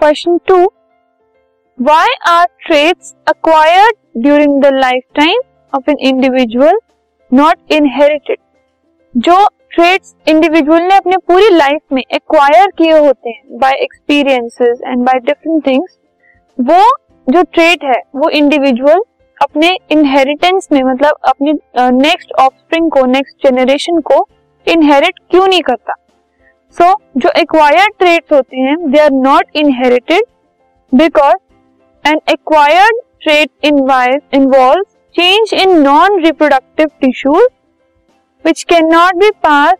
Question two why are traits acquired during the lifetime of an individual not inherited जो traits individual ने अपने पूरी life में acquire किए होते हैं by experiences and by different things वो जो ट्रेड है, वो इंडिविजुअल अपने इनहेरिटेंस में मतलब अपने नेक्स्ट ऑफस्प्रिंग को नेक्स्ट जेनरेशन को इनहेरिट क्यों नहीं करता? सो so, जो एक्वायर्ड ट्रेड्स होते हैं they are not inherited because an acquired trait involve change in non reproductive tissues which can not be pass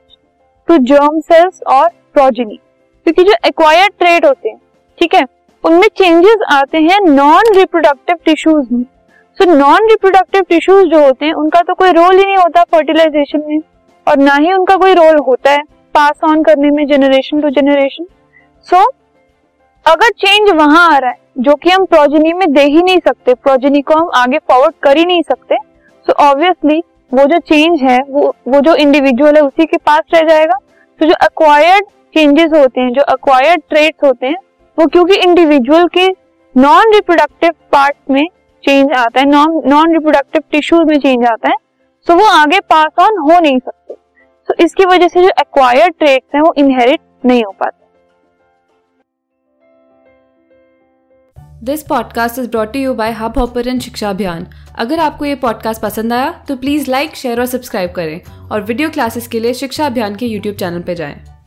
to germ cells और progeny क्योंकि जो एक्वायर्ड ट्रेड होते हैं ठीक है उनमें चेंजेस आते हैं नॉन रिप्रोडक्टिव टिश्यूज में। सो नॉन रिप्रोडक्टिव टिश्यूज जो होते हैं उनका तो कोई रोल ही नहीं होता फर्टिलाइजेशन में और ना ही उनका कोई रोल होता है। पास ऑन करने में जेनरेशन टू जेनरेशन सो अगर चेंज वहाँ आ रहा है, जो कि हम प्रोजेनी में दे ही नहीं सकते प्रोजेनी को हम आगे फॉरवर्ड कर ही नहीं सकते सो so ऑब्वियसली वो जो चेंज है, वो वो जो इंडिविजुअल है उसी के पास रह जाएगा. तो so जो अक्वायर्ड चेंजेस होते हैं, जो अक्वायर्ड ट्रेट्स होते हैं, वो क्योंकि इंडिविजुअल के नॉन रिप्रोडक्टिव पार्ट में चेंज आता है नॉन नॉन रिप्रोडक्टिव टिश्यूज में चेंज आता है सो so वो आगे पास ऑन हो नहीं सकते. इसकी वजह से जो एक्वायर्ड ट्रेट्स हैं, वो इनहेरिट नहीं हो पाते। This podcast is brought you by Hubhopper शिक्षा अभियान अगर आपको ये पॉडकास्ट पसंद आया तो प्लीज़ लाइक शेयर और सब्सक्राइब करें। और वीडियो क्लासेस के लिए शिक्षा अभियान के यूट्यूब चैनल पर जाएँ।